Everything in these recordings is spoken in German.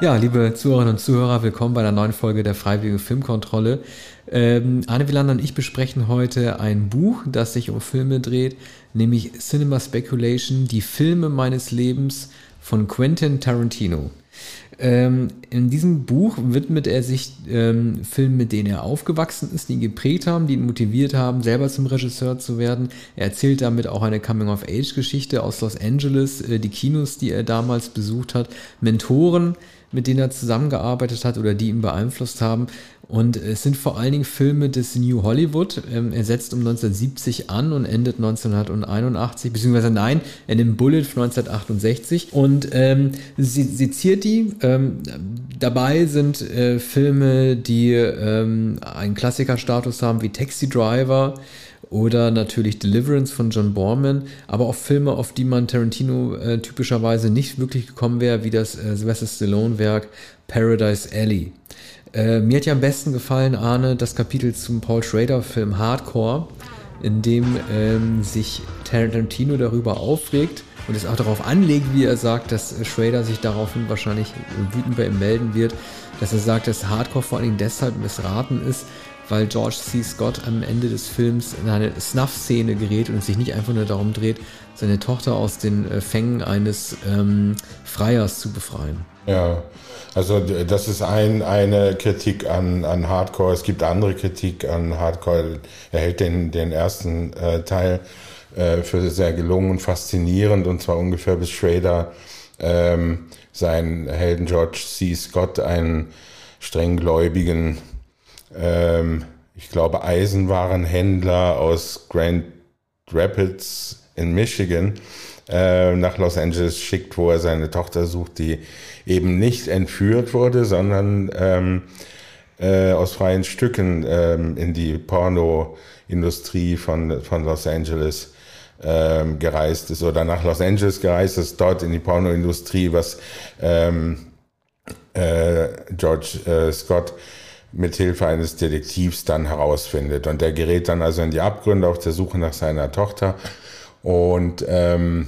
Ja, liebe Zuhörerinnen und Zuhörer, willkommen bei einer neuen Folge der Freiwilligen Filmkontrolle. Ähm, Arne Wielander und ich besprechen heute ein Buch, das sich um Filme dreht, nämlich Cinema Speculation, die Filme meines Lebens von Quentin Tarantino. Ähm, in diesem Buch widmet er sich ähm, Filmen, mit denen er aufgewachsen ist, die ihn geprägt haben, die ihn motiviert haben, selber zum Regisseur zu werden. Er erzählt damit auch eine Coming-of-Age-Geschichte aus Los Angeles, äh, die Kinos, die er damals besucht hat, Mentoren, mit denen er zusammengearbeitet hat oder die ihn beeinflusst haben. Und es sind vor allen Dingen Filme des New Hollywood. Ähm, er setzt um 1970 an und endet 1981, beziehungsweise nein, er nimmt Bullet von 1968 und ähm, seziert die. Ähm, dabei sind äh, Filme, die ähm, einen Klassikerstatus haben, wie Taxi Driver, oder natürlich Deliverance von John Borman, aber auch Filme, auf die man Tarantino äh, typischerweise nicht wirklich gekommen wäre, wie das äh, Sylvester Stallone-Werk Paradise Alley. Äh, mir hat ja am besten gefallen, Arne, das Kapitel zum Paul Schrader-Film Hardcore, in dem ähm, sich Tarantino darüber aufregt und es auch darauf anlegt, wie er sagt, dass Schrader sich daraufhin wahrscheinlich wütend bei ihm melden wird, dass er sagt, dass Hardcore vor allen Dingen deshalb missraten ist, weil George C. Scott am Ende des Films in eine Snuff-Szene gerät und sich nicht einfach nur darum dreht, seine Tochter aus den äh, Fängen eines ähm, Freiers zu befreien. Ja, also das ist ein, eine Kritik an, an Hardcore. Es gibt andere Kritik an Hardcore. Er hält den, den ersten äh, Teil äh, für sehr gelungen und faszinierend und zwar ungefähr bis Schrader ähm, seinen Helden George C. Scott, einen strenggläubigen ähm, ich glaube, Eisenwarenhändler aus Grand Rapids in Michigan äh, nach Los Angeles schickt, wo er seine Tochter sucht, die eben nicht entführt wurde, sondern ähm, äh, aus freien Stücken ähm, in die Pornoindustrie von, von Los Angeles ähm, gereist ist oder nach Los Angeles gereist ist, dort in die Pornoindustrie, was ähm, äh, George äh, Scott mit Hilfe eines Detektivs dann herausfindet. Und der gerät dann also in die Abgründe auf der Suche nach seiner Tochter und ähm,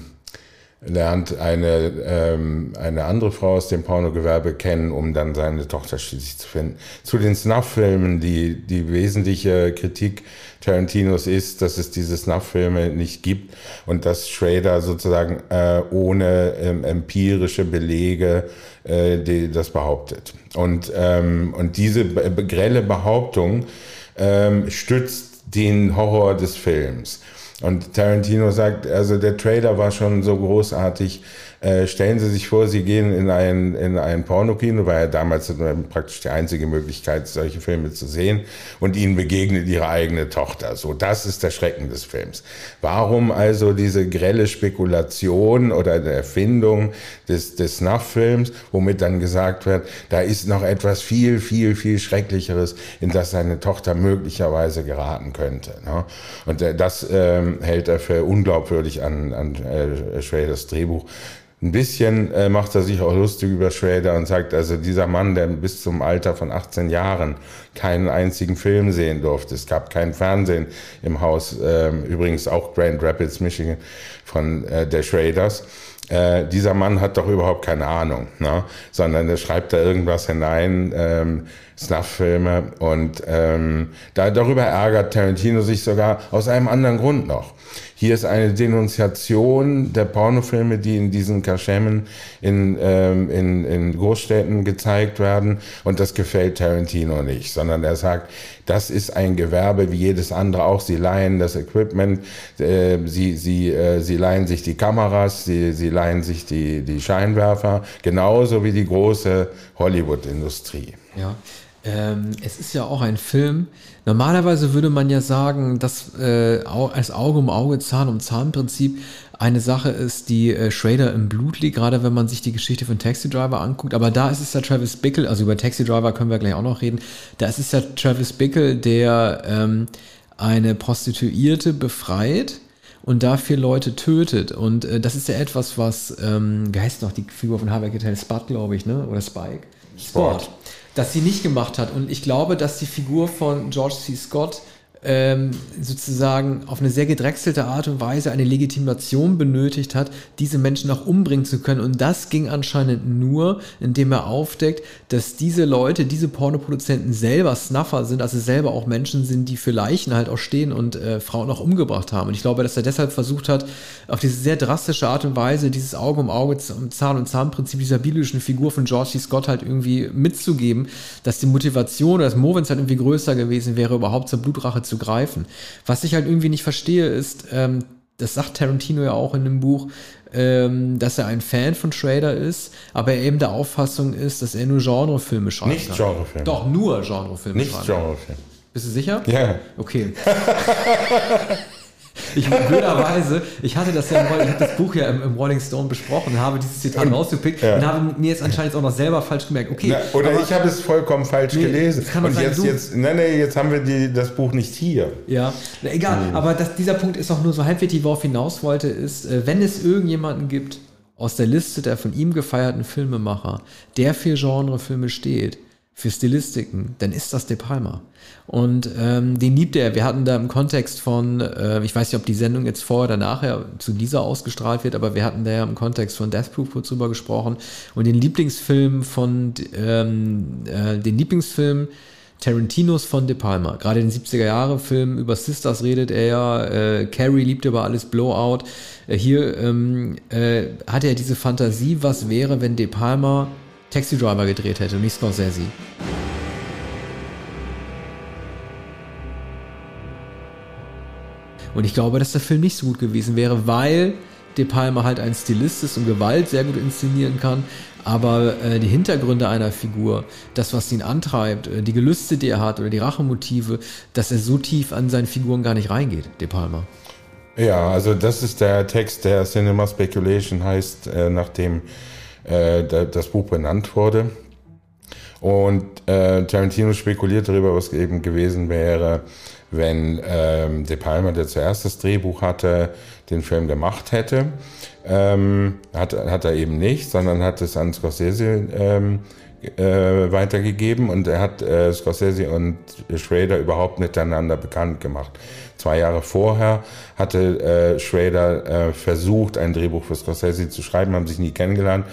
lernt eine, ähm, eine andere Frau aus dem Pornogewerbe kennen, um dann seine Tochter schließlich zu finden. Zu den Snuff-Filmen, die, die wesentliche Kritik Tarantinos ist, dass es diese Snuff-Filme nicht gibt und dass Schrader sozusagen äh, ohne ähm, empirische Belege äh, die, das behauptet. Und, ähm, und diese grelle Behauptung ähm, stützt den Horror des Films. Und Tarantino sagt, also der Trailer war schon so großartig, äh, stellen Sie sich vor, Sie gehen in ein, in ein Pornokino, war ja damals praktisch die einzige Möglichkeit, solche Filme zu sehen, und Ihnen begegnet Ihre eigene Tochter. So, das ist der Schrecken des Films. Warum also diese grelle Spekulation oder der Erfindung des, des Snuff-Films, womit dann gesagt wird, da ist noch etwas viel, viel, viel Schrecklicheres, in das seine Tochter möglicherweise geraten könnte. Ne? Und äh, das ähm, hält er für unglaubwürdig an, an äh, Schraders Drehbuch. Ein bisschen äh, macht er sich auch lustig über Schrader und sagt, also dieser Mann, der bis zum Alter von 18 Jahren keinen einzigen Film sehen durfte. Es gab kein Fernsehen im Haus, äh, übrigens auch Grand Rapids, Michigan, von äh, der Schraders. Äh, dieser Mann hat doch überhaupt keine Ahnung, ne? sondern er schreibt da irgendwas hinein, ähm, Snuff-Filme und ähm, da, darüber ärgert Tarantino sich sogar aus einem anderen Grund noch. Hier ist eine Denunziation der Pornofilme, die in diesen Kaschemmen in, ähm, in, in Großstädten gezeigt werden. Und das gefällt Tarantino nicht, sondern er sagt, das ist ein Gewerbe wie jedes andere auch. Sie leihen das Equipment, äh, sie, sie, äh, sie leihen sich die Kameras, sie, sie leihen sich die, die Scheinwerfer, genauso wie die große Hollywood-Industrie. Ja, ähm, es ist ja auch ein Film. Normalerweise würde man ja sagen, dass äh, als Auge um Auge, Zahn um Zahn Prinzip eine Sache ist, die äh, Schrader im Blut liegt, gerade wenn man sich die Geschichte von Taxi Driver anguckt. Aber da ist es ja Travis Bickle, also über Taxi Driver können wir gleich auch noch reden. Da ist es ja Travis Bickle, der ähm, eine Prostituierte befreit und dafür Leute tötet. Und äh, das ist ja etwas, was, ähm, wie heißt noch die Figur von Harvey Keitel? Spud, glaube ich, ne? Oder Spike? Sport. Sport das sie nicht gemacht hat. Und ich glaube, dass die Figur von George C. Scott ähm, sozusagen auf eine sehr gedrechselte Art und Weise eine Legitimation benötigt hat, diese Menschen auch umbringen zu können. Und das ging anscheinend nur, indem er aufdeckt, dass diese Leute, diese Pornoproduzenten selber Snuffer sind, also selber auch Menschen sind, die für Leichen halt auch stehen und äh, Frauen auch umgebracht haben. Und ich glaube, dass er deshalb versucht hat, auf diese sehr drastische Art und Weise dieses Auge um Auge, Zahn und Zahnprinzip dieser biblischen Figur von George C. Scott halt irgendwie mitzugeben, dass die Motivation oder das Movens halt irgendwie größer gewesen wäre, überhaupt zur Blutrache zu greifen. Was ich halt irgendwie nicht verstehe, ist, ähm, das sagt Tarantino ja auch in dem Buch, ähm, dass er ein Fan von Schrader ist, aber er eben der Auffassung ist, dass er nur Genrefilme schreibt. Nicht Genrefilme. Doch, nur Genrefilme Nicht Genrefilme. Bist du sicher? Ja. Okay. Ich blöderweise, ich hatte das ja, ich habe das Buch ja im, im, Rolling Stone besprochen, habe dieses Zitat und, rausgepickt ja. und habe mir jetzt anscheinend auch noch selber falsch gemerkt. Okay. Na, oder aber, ich habe es vollkommen falsch nee, gelesen. und sein, jetzt, du, jetzt, nein, nein, jetzt haben wir die, das Buch nicht hier. Ja, Na, egal. Hm. Aber das, dieser Punkt ist auch nur so halbwegs, worauf hinaus wollte, ist, äh, wenn es irgendjemanden gibt aus der Liste der von ihm gefeierten Filmemacher, der für Genrefilme steht, für Stilistiken, dann ist das De Palma. Und ähm, den liebt er. Wir hatten da im Kontext von, äh, ich weiß nicht, ob die Sendung jetzt vorher oder nachher zu dieser ausgestrahlt wird, aber wir hatten da ja im Kontext von Death Proof kurz drüber gesprochen. Und den Lieblingsfilm von, ähm, äh, den Lieblingsfilm Tarantinos von De Palma. Gerade den 70er-Jahre-Film über Sisters redet er ja. Äh, Carrie liebt über alles Blowout. Äh, hier ähm, äh, hat er diese Fantasie, was wäre, wenn De Palma Taxi Driver gedreht hätte und nicht Scorsese. Und ich glaube, dass der Film nicht so gut gewesen wäre, weil De Palma halt ein Stilist ist und Gewalt sehr gut inszenieren kann. Aber äh, die Hintergründe einer Figur, das, was ihn antreibt, äh, die Gelüste, die er hat oder die Rachemotive, dass er so tief an seinen Figuren gar nicht reingeht, De Palma. Ja, also das ist der Text, der Cinema Speculation heißt, äh, nachdem äh, das Buch benannt wurde. Und äh, Tarantino spekuliert darüber, was eben gewesen wäre, wenn ähm, De Palma, der zuerst das Drehbuch hatte, den Film gemacht hätte. Ähm, hat, hat er eben nicht, sondern hat es an Scorsese ähm, äh, weitergegeben und er hat äh, Scorsese und Schrader überhaupt miteinander bekannt gemacht. Zwei Jahre vorher hatte äh, Schrader äh, versucht, ein Drehbuch für Scorsese zu schreiben, haben sich nie kennengelernt.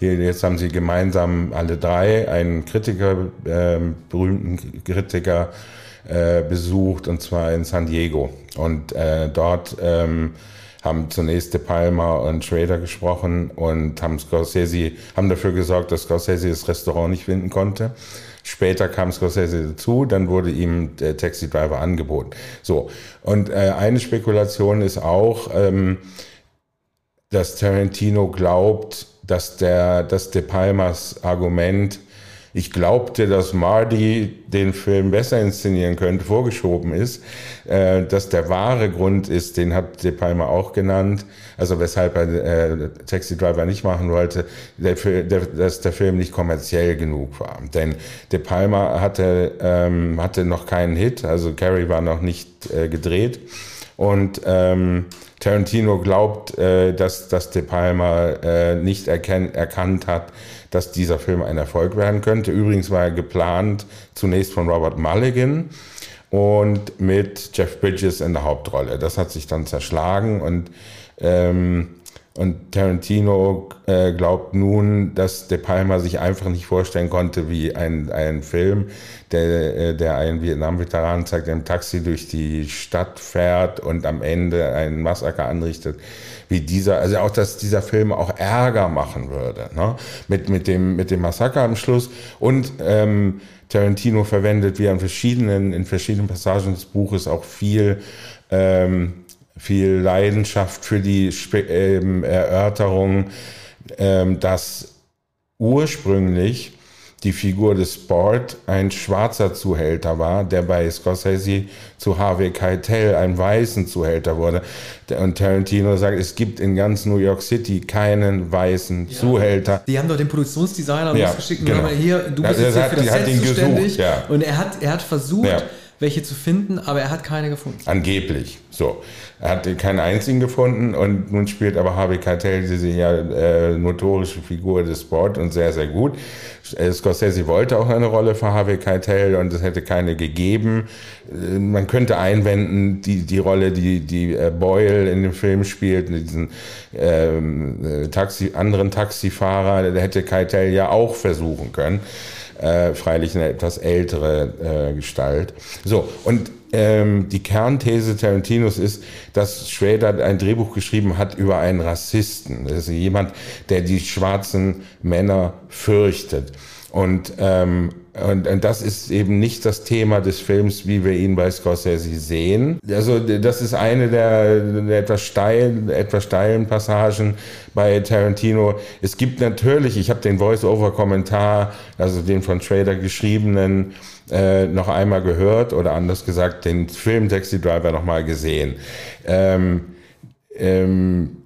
Jetzt haben sie gemeinsam alle drei einen Kritiker, äh, berühmten Kritiker, äh, besucht und zwar in San Diego. Und äh, dort ähm, haben zunächst De Palma und Schrader gesprochen und haben Scorsese, haben dafür gesorgt, dass Scorsese das Restaurant nicht finden konnte. Später kam Scorsese dazu, dann wurde ihm der Taxi Driver angeboten. So. Und äh, eine Spekulation ist auch, ähm, dass Tarantino glaubt, dass der, dass De Palmas Argument ich glaubte, dass Marty den Film besser inszenieren könnte, vorgeschoben ist. Äh, dass der wahre Grund ist, den hat De Palma auch genannt, also weshalb er äh, Taxi Driver nicht machen wollte, der, der, dass der Film nicht kommerziell genug war. Denn De Palma hatte, ähm, hatte noch keinen Hit, also Carrie war noch nicht äh, gedreht. Und ähm, Tarantino glaubt, äh, dass, dass De Palma äh, nicht erkannt hat, dass dieser Film ein Erfolg werden könnte. Übrigens war er geplant zunächst von Robert Mulligan und mit Jeff Bridges in der Hauptrolle. Das hat sich dann zerschlagen und ähm, und Tarantino äh, glaubt nun, dass De Palma sich einfach nicht vorstellen konnte, wie ein, ein Film, der, äh, der einen Vietnam-Veteran zeigt, der im Taxi durch die Stadt fährt und am Ende einen Massaker anrichtet, wie dieser, also auch, dass dieser Film auch Ärger machen würde, ne? mit, mit, dem, mit dem Massaker am Schluss. Und ähm, Tarantino verwendet wie an verschiedenen, in verschiedenen Passagen des Buches auch viel ähm, viel Leidenschaft für die ähm, Erörterung, ähm, dass ursprünglich die Figur des Sport ein schwarzer Zuhälter war, der bei Scorsese zu Harvey Keitel ein weißen Zuhälter wurde. Und Tarantino sagt, es gibt in ganz New York City keinen weißen ja. Zuhälter. Die haben doch den Produktionsdesigner ja, losgeschickt und genau. haben hier, du bist ja, jetzt hier für das Set zuständig. Ja. Und er hat, er hat versucht, welche zu finden, aber er hat keine gefunden. Angeblich. So. Er hat keinen einzigen gefunden und nun spielt aber Harvey Keitel diese ja äh, notorische Figur des Sport und sehr, sehr gut. Äh, Scorsese wollte auch eine Rolle für Harvey Keitel und es hätte keine gegeben. Äh, man könnte einwenden, die, die Rolle, die, die äh, Boyle in dem Film spielt, diesen ähm, Taxi, anderen Taxifahrer, der hätte Keitel ja auch versuchen können. Äh, freilich eine etwas ältere äh, Gestalt. So, und ähm, die Kernthese Tarantinos ist, dass Schrader ein Drehbuch geschrieben hat über einen Rassisten. Das ist jemand, der die schwarzen Männer fürchtet. Und, ähm, und, und das ist eben nicht das Thema des Films, wie wir ihn bei Scorsese sehen. Also das ist eine der, der etwas, steilen, etwas steilen Passagen bei Tarantino. Es gibt natürlich, ich habe den Voice-Over-Kommentar, also den von Schrader geschriebenen, äh, noch einmal gehört oder anders gesagt den Film Taxi Driver noch mal gesehen. Ähm, ähm,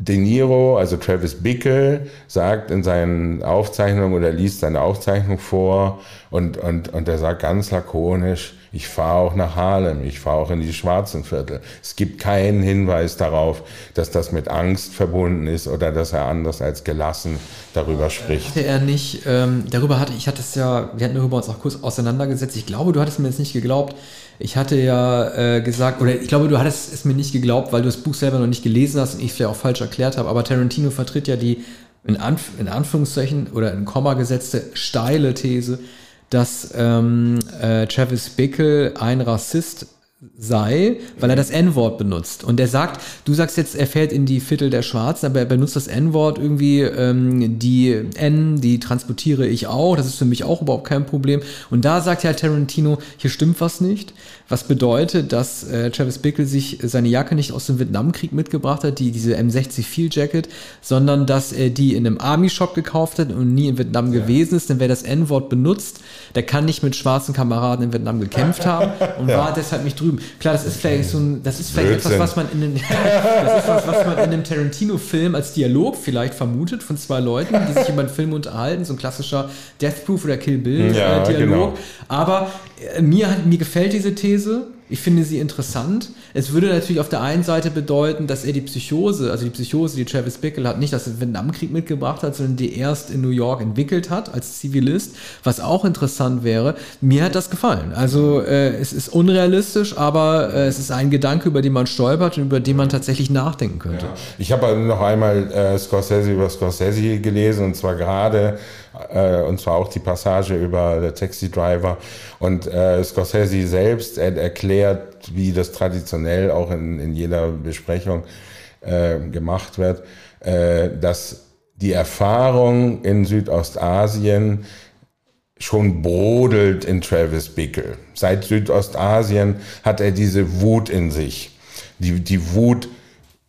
De Niro, also Travis Bickle, sagt in seinen Aufzeichnungen oder liest seine Aufzeichnung vor und, und, und er sagt ganz lakonisch, ich fahre auch nach Harlem, ich fahre auch in die schwarzen Viertel. Es gibt keinen Hinweis darauf, dass das mit Angst verbunden ist oder dass er anders als gelassen darüber spricht. Hatte er nicht, ähm, darüber hatte ich hatte es ja, wir hatten darüber uns auch kurz auseinandergesetzt. Ich glaube, du hattest mir jetzt nicht geglaubt, ich hatte ja äh, gesagt, oder ich glaube, du hattest es mir nicht geglaubt, weil du das Buch selber noch nicht gelesen hast und ich es vielleicht auch falsch erklärt habe, aber Tarantino vertritt ja die in, Anf in Anführungszeichen oder in Komma gesetzte steile These, dass ähm, äh, Travis Bickle ein Rassist sei, weil er das N-Wort benutzt. Und er sagt, du sagst jetzt, er fällt in die Viertel der Schwarzen, aber er benutzt das N-Wort irgendwie, ähm, die N, die transportiere ich auch, das ist für mich auch überhaupt kein Problem. Und da sagt ja Tarantino, hier stimmt was nicht, was bedeutet, dass äh, Travis Bickle sich seine Jacke nicht aus dem Vietnamkrieg mitgebracht hat, die diese M60 Field Jacket, sondern dass er die in einem Army-Shop gekauft hat und nie in Vietnam ja. gewesen ist, denn wer das N-Wort benutzt, der kann nicht mit schwarzen Kameraden in Vietnam gekämpft haben und ja. war deshalb nicht drüben. Klar, das ist vielleicht so ein, das ist vielleicht Blödsinn. etwas, was man in den, das ist was, was man in einem Tarantino-Film als Dialog vielleicht vermutet von zwei Leuten, die sich über einen Film unterhalten, so ein klassischer Death Proof oder Kill Bill ja, äh, Dialog. Genau. Aber äh, mir, mir gefällt diese These ich finde sie interessant. Es würde natürlich auf der einen Seite bedeuten, dass er die Psychose, also die Psychose, die Travis Bickle hat, nicht aus dem Vietnamkrieg mitgebracht hat, sondern die erst in New York entwickelt hat als Zivilist, was auch interessant wäre. Mir hat das gefallen. Also äh, es ist unrealistisch, aber äh, es ist ein Gedanke, über den man stolpert und über den man tatsächlich nachdenken könnte. Ja. Ich habe noch einmal äh, Scorsese über Scorsese gelesen und zwar gerade äh, und zwar auch die Passage über der Taxi Driver. Und äh, Scorsese selbst er erklärt, wie das traditionell auch in, in jeder Besprechung äh, gemacht wird, äh, dass die Erfahrung in Südostasien schon brodelt in Travis Bickle. Seit Südostasien hat er diese Wut in sich. Die, die Wut,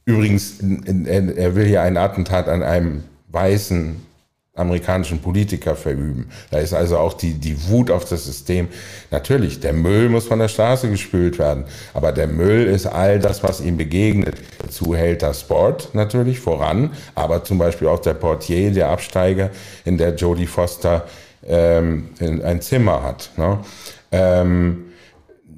übrigens, er will ja ein Attentat an einem weißen amerikanischen Politiker verüben. Da ist also auch die, die Wut auf das System. Natürlich, der Müll muss von der Straße gespült werden, aber der Müll ist all das, was ihm begegnet. Dazu hält der Sport natürlich voran, aber zum Beispiel auch der Portier, der Absteiger, in der Jodie Foster ähm, ein Zimmer hat. Ne? Ähm,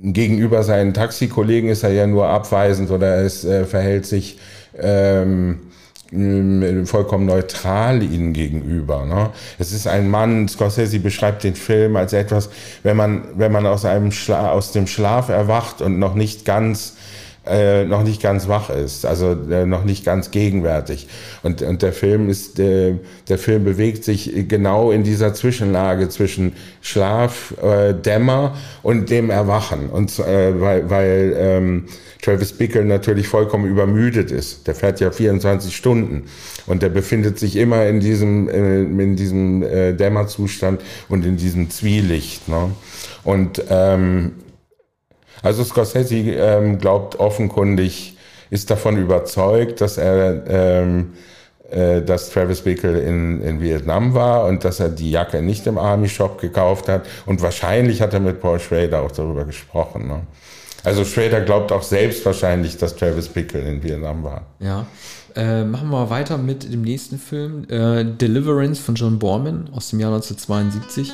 gegenüber seinen Taxikollegen ist er ja nur abweisend oder es äh, verhält sich ähm, vollkommen neutral ihnen gegenüber. Ne? Es ist ein Mann, Scorsese beschreibt den Film als etwas, wenn man, wenn man aus einem Schla aus dem Schlaf erwacht und noch nicht ganz äh, noch nicht ganz wach ist, also äh, noch nicht ganz gegenwärtig. Und, und der Film ist, äh, der Film bewegt sich genau in dieser Zwischenlage zwischen Schlaf, äh, Dämmer und dem Erwachen. Und äh, weil, weil ähm, Travis Bickle natürlich vollkommen übermüdet ist. Der fährt ja 24 Stunden und der befindet sich immer in diesem, äh, in diesem Dämmerzustand und in diesem Zwielicht. Ne? Und ähm, also Scorsese ähm, glaubt offenkundig, ist davon überzeugt, dass er ähm, äh, dass Travis Bickle in, in Vietnam war und dass er die Jacke nicht im Army Shop gekauft hat. Und wahrscheinlich hat er mit Paul Schrader auch darüber gesprochen. Ne? Also Schrader glaubt auch selbst wahrscheinlich, dass Travis Bickle in Vietnam war. Ja. Äh, machen wir weiter mit dem nächsten Film, äh, Deliverance von John Borman aus dem Jahr 1972.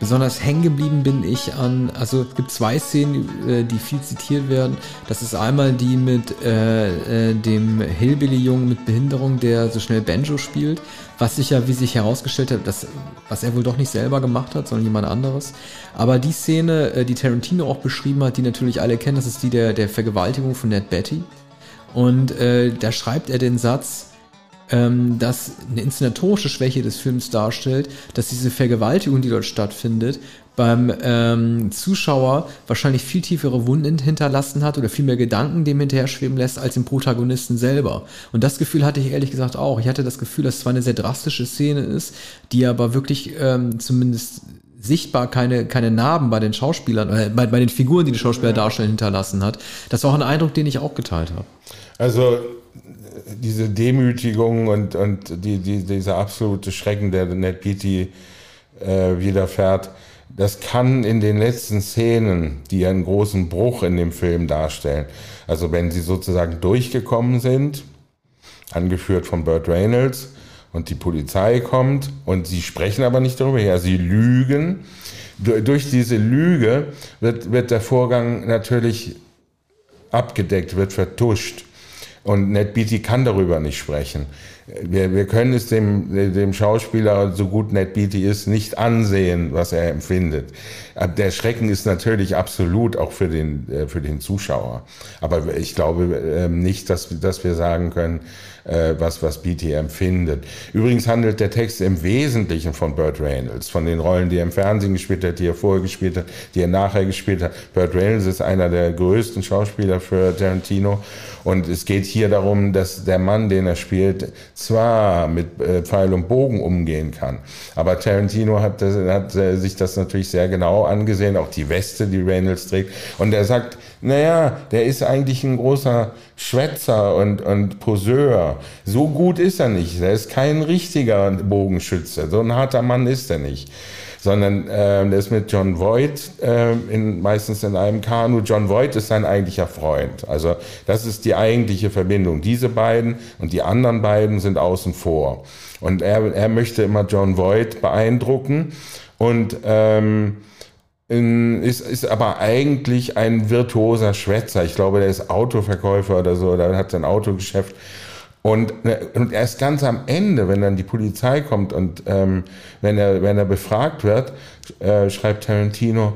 Besonders hängen geblieben bin ich an, also es gibt zwei Szenen, äh, die viel zitiert werden. Das ist einmal die mit äh, äh, dem Hillbilly-Jungen mit Behinderung, der so schnell Banjo spielt, was sich ja, wie sich herausgestellt hat, das, was er wohl doch nicht selber gemacht hat, sondern jemand anderes. Aber die Szene, äh, die Tarantino auch beschrieben hat, die natürlich alle kennen, das ist die der, der Vergewaltigung von Ned Betty. Und äh, da schreibt er den Satz, ähm, dass eine inszenatorische Schwäche des Films darstellt, dass diese Vergewaltigung, die dort stattfindet, beim ähm, Zuschauer wahrscheinlich viel tiefere Wunden hinterlassen hat oder viel mehr Gedanken dem hinterher schweben lässt als dem Protagonisten selber. Und das Gefühl hatte ich ehrlich gesagt auch. Ich hatte das Gefühl, dass es zwar eine sehr drastische Szene ist, die aber wirklich ähm, zumindest sichtbar keine, keine Narben bei den Schauspielern, äh, bei, bei den Figuren, die die Schauspieler darstellen, hinterlassen hat. Das war auch ein Eindruck, den ich auch geteilt habe. Also diese Demütigung und, und die, die, dieser absolute Schrecken, der Ned Beatty äh, widerfährt, das kann in den letzten Szenen, die einen großen Bruch in dem Film darstellen, also wenn sie sozusagen durchgekommen sind, angeführt von Burt Reynolds, und die Polizei kommt und sie sprechen aber nicht darüber, ja, sie lügen. Durch diese Lüge wird, wird der Vorgang natürlich abgedeckt, wird vertuscht. Und Ned Beatty kann darüber nicht sprechen. Wir, wir können es dem, dem Schauspieler, so gut Ned Beatty ist, nicht ansehen, was er empfindet. Der Schrecken ist natürlich absolut auch für den, äh, für den Zuschauer. Aber ich glaube ähm, nicht, dass, dass wir sagen können, äh, was, was Beatty empfindet. Übrigens handelt der Text im Wesentlichen von Burt Reynolds, von den Rollen, die er im Fernsehen gespielt hat, die er vorher gespielt hat, die er nachher gespielt hat. Burt Reynolds ist einer der größten Schauspieler für Tarantino. Und es geht hier darum, dass der Mann, den er spielt, zwar mit äh, Pfeil und Bogen umgehen kann, aber Tarantino hat, das, hat äh, sich das natürlich sehr genau angesehen, auch die Weste, die Reynolds trägt. Und er sagt, naja, der ist eigentlich ein großer Schwätzer und, und Poseur. So gut ist er nicht. Er ist kein richtiger Bogenschütze. So ein harter Mann ist er nicht. Sondern äh, der ist mit John Voight äh, in, meistens in einem Kanu. John Voight ist sein eigentlicher Freund. Also das ist die eigentliche Verbindung. Diese beiden und die anderen beiden sind außen vor. Und er, er möchte immer John Voight beeindrucken. Und ähm, ist, ist aber eigentlich ein virtuoser Schwätzer. Ich glaube, der ist Autoverkäufer oder so, oder hat sein Autogeschäft. Und, und erst ganz am Ende, wenn dann die Polizei kommt und ähm, wenn, er, wenn er befragt wird, äh, schreibt Tarantino,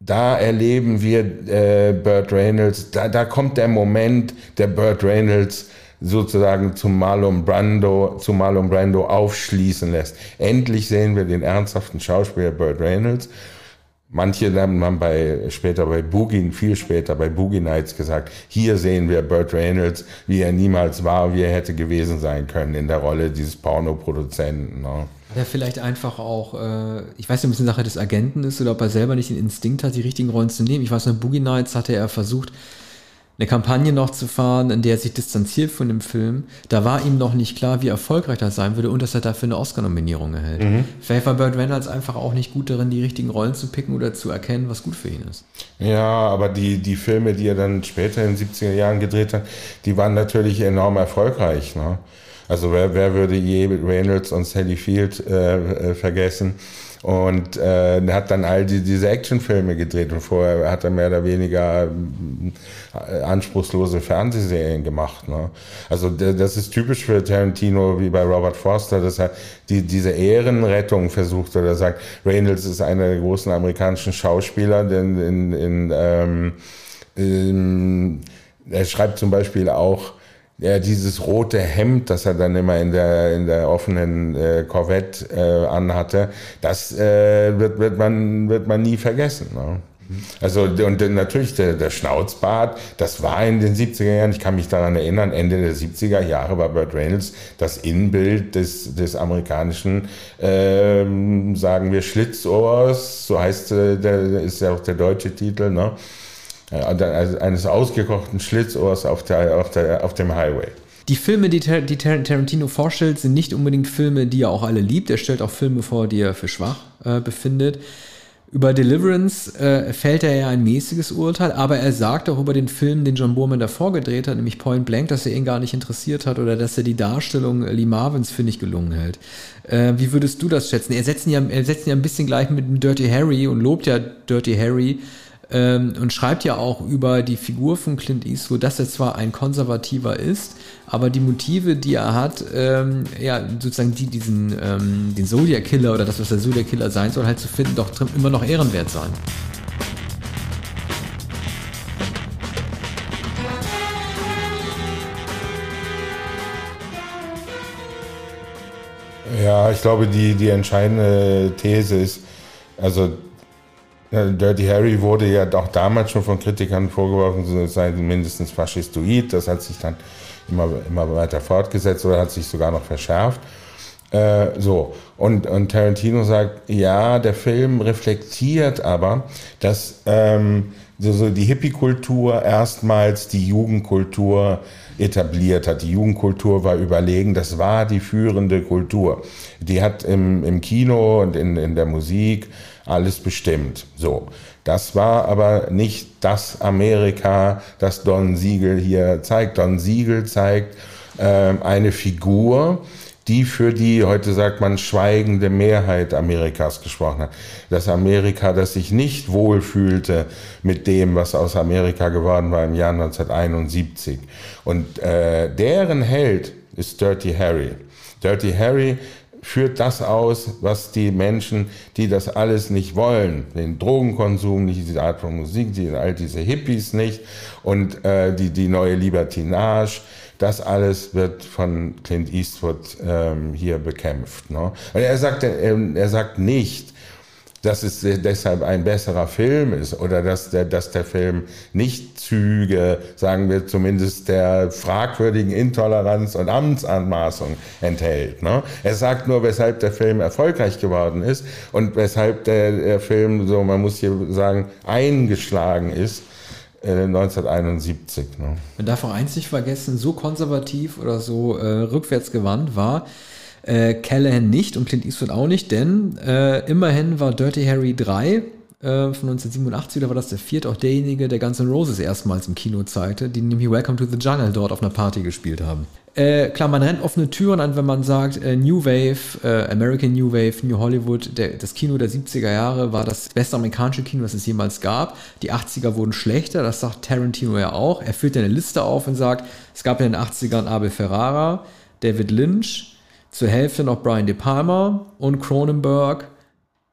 da erleben wir äh, Burt Reynolds, da, da kommt der Moment, der Burt Reynolds sozusagen zum Marlon Brando, zu Marlon Brando aufschließen lässt. Endlich sehen wir den ernsthaften Schauspieler Burt Reynolds Manche haben bei, später bei Boogie, viel später bei Boogie Nights gesagt, hier sehen wir Burt Reynolds, wie er niemals war, wie er hätte gewesen sein können in der Rolle dieses Pornoproduzenten. Ne? Der vielleicht einfach auch, äh, ich weiß nicht, ob es eine Sache des Agenten ist oder ob er selber nicht den Instinkt hat, die richtigen Rollen zu nehmen. Ich weiß noch, Boogie Nights hatte er versucht, eine Kampagne noch zu fahren, in der er sich distanziert von dem Film. Da war ihm noch nicht klar, wie erfolgreich das sein würde und dass er dafür eine Oscar-Nominierung erhält. Mhm. Vielleicht war Burt Reynolds einfach auch nicht gut darin, die richtigen Rollen zu picken oder zu erkennen, was gut für ihn ist. Ja, aber die, die Filme, die er dann später in den 70er Jahren gedreht hat, die waren natürlich enorm erfolgreich. Ne? Also wer, wer würde je Reynolds und Sally Field äh, äh vergessen? Und äh, hat dann all die, diese Actionfilme gedreht und vorher hat er mehr oder weniger äh, anspruchslose Fernsehserien gemacht. Ne? Also das ist typisch für Tarantino wie bei Robert Forster, dass er die, diese Ehrenrettung versucht oder sagt, Reynolds ist einer der großen amerikanischen Schauspieler, denn in, in, ähm, in, er schreibt zum Beispiel auch, ja, dieses rote Hemd, das er dann immer in der, in der offenen äh, Corvette äh, anhatte, das äh, wird, wird, man, wird man nie vergessen. Ne? Also und natürlich der, der Schnauzbart, das war in den 70er Jahren, ich kann mich daran erinnern, Ende der 70er Jahre war Burt Reynolds das Innenbild des, des amerikanischen, ähm, sagen wir, Schlitzohrs, so heißt äh, der, ist ja auch der deutsche Titel, ne? Also eines ausgekochten Schlitzohrs auf, der, auf, der, auf dem Highway. Die Filme, die, die Tarantino vorstellt, sind nicht unbedingt Filme, die er auch alle liebt. Er stellt auch Filme vor, die er für schwach äh, befindet. Über Deliverance äh, fällt er ja ein mäßiges Urteil, aber er sagt auch über den Film, den John Boorman davor gedreht hat, nämlich Point Blank, dass er ihn gar nicht interessiert hat oder dass er die Darstellung Lee Marvins für nicht gelungen hält. Äh, wie würdest du das schätzen? Er setzt ihn ja, er setzt ihn ja ein bisschen gleich mit Dirty Harry und lobt ja Dirty Harry ähm, und schreibt ja auch über die Figur von Clint Eastwood, dass er zwar ein Konservativer ist, aber die Motive, die er hat, ähm, ja, sozusagen die, diesen, ähm, den Zodiac Killer oder das, was der Zodiac Killer sein soll, halt zu finden, doch immer noch ehrenwert sein. Ja, ich glaube, die, die entscheidende These ist, also Dirty Harry wurde ja auch damals schon von Kritikern vorgeworfen, es sei mindestens faschistoid. Das hat sich dann immer, immer weiter fortgesetzt oder hat sich sogar noch verschärft. Äh, so, und, und Tarantino sagt, ja, der Film reflektiert aber, dass ähm, so, so die Hippie-Kultur erstmals die Jugendkultur etabliert hat. Die Jugendkultur war überlegen, das war die führende Kultur. Die hat im, im Kino und in, in der Musik alles bestimmt. So. Das war aber nicht das Amerika, das Don Siegel hier zeigt. Don Siegel zeigt äh, eine Figur, die für die, heute sagt man, schweigende Mehrheit Amerikas gesprochen hat. Das Amerika, das sich nicht wohlfühlte mit dem, was aus Amerika geworden war im Jahr 1971. Und äh, deren Held ist Dirty Harry. Dirty Harry führt das aus, was die Menschen, die das alles nicht wollen, den Drogenkonsum, nicht diese Art von Musik, die, all diese Hippies nicht und äh, die, die neue Libertinage, das alles wird von Clint Eastwood ähm, hier bekämpft. Ne? Und er sagt, er, er sagt nicht, dass es deshalb ein besserer Film ist oder dass der, dass der Film nicht Züge, sagen wir zumindest, der fragwürdigen Intoleranz und Amtsanmaßung enthält. Ne? Er sagt nur, weshalb der Film erfolgreich geworden ist und weshalb der, der Film, so man muss hier sagen, eingeschlagen ist. 1971. Äh, ne? Man darf auch eins nicht vergessen, so konservativ oder so äh, rückwärtsgewandt war äh, Callahan nicht und Clint Eastwood auch nicht, denn äh, immerhin war Dirty Harry 3 äh, von 1987, da war das der vierte, auch derjenige, der Guns N' Roses erstmals im Kino zeigte, die nämlich Welcome to the Jungle dort auf einer Party gespielt haben. Äh, klar, man rennt offene Türen an, wenn man sagt, äh, New Wave, äh, American New Wave, New Hollywood, der, das Kino der 70er Jahre war das beste amerikanische Kino, das es jemals gab. Die 80er wurden schlechter, das sagt Tarantino ja auch. Er führt eine Liste auf und sagt, es gab in den 80ern Abel Ferrara, David Lynch, zur Hälfte noch Brian De Palma und Cronenberg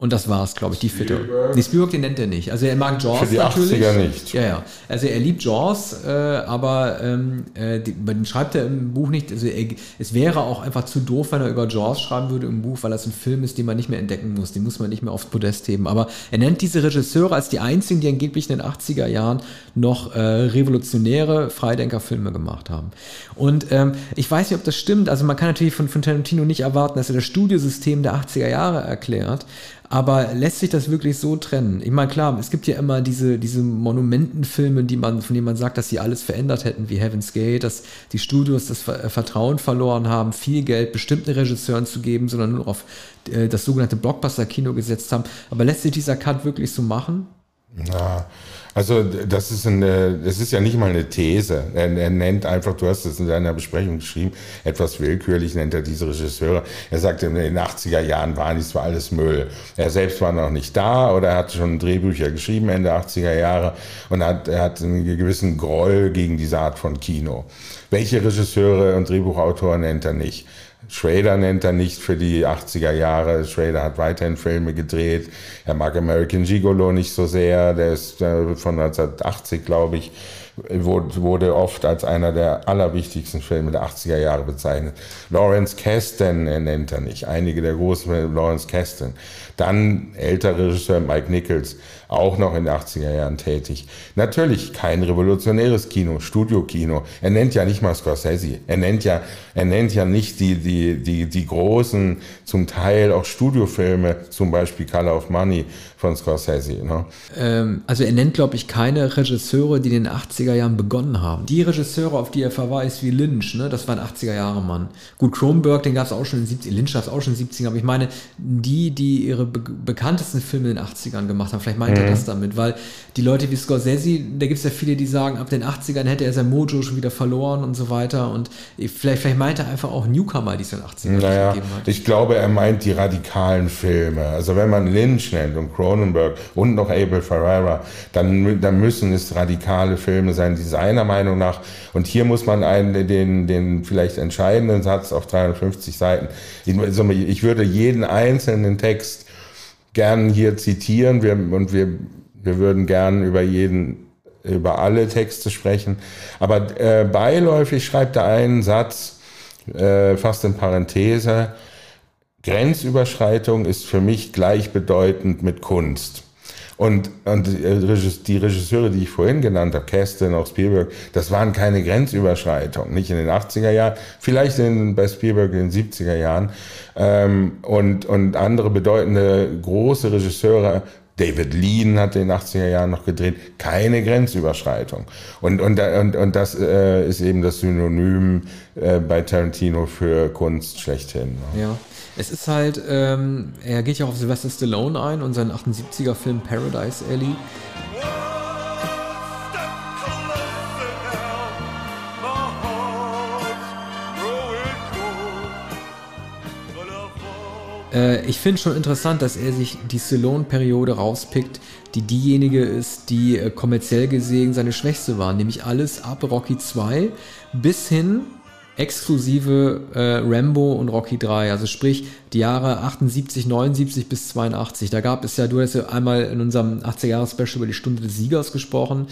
und das war's, glaube ich, die Fitte. Nee, Spielberg, den nennt er nicht. Also er mag Jaws Für die natürlich. 80er nicht. Ja, ja. Also er liebt Jaws, äh, aber ähm, äh, die, den schreibt er im Buch nicht. Also er, es wäre auch einfach zu doof, wenn er über Jaws schreiben würde im Buch, weil das ein Film ist, den man nicht mehr entdecken muss. Den muss man nicht mehr aufs Podest heben. Aber er nennt diese Regisseure als die einzigen, die angeblich in den 80er Jahren noch äh, revolutionäre Freidenkerfilme gemacht haben. Und ähm, ich weiß nicht, ob das stimmt. Also man kann natürlich von, von Tarantino nicht erwarten, dass er das Studiosystem der 80er Jahre erklärt. Aber lässt sich das wirklich so trennen? Ich meine, klar, es gibt ja immer diese, diese Monumentenfilme, die man, von denen man sagt, dass sie alles verändert hätten, wie Heaven's Gate, dass die Studios das Vertrauen verloren haben, viel Geld bestimmten Regisseuren zu geben, sondern nur auf äh, das sogenannte Blockbuster-Kino gesetzt haben. Aber lässt sich dieser Cut wirklich so machen? Ja, also das ist eine, das ist ja nicht mal eine These. Er, er, nennt einfach, du hast es in deiner Besprechung geschrieben, etwas willkürlich nennt er diese Regisseure. Er sagt, in den 80er Jahren waren dies zwar alles Müll. Er selbst war noch nicht da oder er hat schon Drehbücher geschrieben Ende 80er Jahre und hat, er hat einen gewissen Groll gegen diese Art von Kino. Welche Regisseure und Drehbuchautoren nennt er nicht? Schrader nennt er nicht für die 80er Jahre. Schrader hat weiterhin Filme gedreht. Er mag American Gigolo nicht so sehr. Der ist äh, von 1980, glaube ich, wurde oft als einer der allerwichtigsten Filme der 80er Jahre bezeichnet. Lawrence Kasten nennt er nicht. Einige der großen Lawrence Kasten. Dann älterer Regisseur Mike Nichols, auch noch in den 80er Jahren tätig. Natürlich kein revolutionäres Kino, Studiokino. Er nennt ja nicht mal Scorsese. Er nennt ja, er nennt ja nicht die, die, die, die großen, zum Teil auch Studiofilme, zum Beispiel Color of Money von Scorsese. Ne? Ähm, also er nennt, glaube ich, keine Regisseure, die in den 80 80er Jahren begonnen haben. Die Regisseure, auf die er verweist, wie Lynch, ne, das waren 80er Jahre Mann. Gut, Cronenberg, den gab es auch schon in den 70 Lynch gab es auch schon in den 70ern, aber ich meine, die, die ihre be bekanntesten Filme in den 80ern gemacht haben, vielleicht meint mhm. er das damit, weil die Leute wie Scorsese, da gibt es ja viele, die sagen, ab den 80ern hätte er sein Mojo schon wieder verloren und so weiter und vielleicht, vielleicht meint er einfach auch Newcomer, die es in den 80ern naja, gegeben hat. Ich glaube, er meint die radikalen Filme. Also wenn man Lynch nennt und Cronenberg und noch Abel Ferreira, dann, dann müssen es radikale Filme sein, die seiner Meinung nach, und hier muss man einen, den, den vielleicht entscheidenden Satz auf 350 Seiten, ich würde jeden einzelnen Text gern hier zitieren. Wir, und wir, wir würden gern über jeden, über alle Texte sprechen, aber äh, beiläufig schreibt er einen Satz, äh, fast in Parenthese, Grenzüberschreitung ist für mich gleichbedeutend mit Kunst. Und, und die Regisseure, die ich vorhin genannt habe, Kasten, auch Spielberg, das waren keine Grenzüberschreitungen, nicht in den 80er Jahren, vielleicht in, bei Spielberg in den 70er Jahren. Ähm, und, und andere bedeutende große Regisseure David Lean hat in den 80er Jahren noch gedreht, keine Grenzüberschreitung. Und, und, und, und das äh, ist eben das Synonym äh, bei Tarantino für Kunst schlechthin. Ne? Ja. Es ist halt, ähm, er geht ja auf Sylvester Stallone ein und seinen 78er Film Paradise Alley. Äh, ich finde schon interessant, dass er sich die Stallone-Periode rauspickt, die diejenige ist, die äh, kommerziell gesehen seine schwächste war, nämlich alles ab Rocky 2 bis hin exklusive äh, Rambo und Rocky 3, also sprich die Jahre 78, 79 bis 82. Da gab es ja, du hast ja einmal in unserem 80er-Jahres-Special über die Stunde des Siegers gesprochen.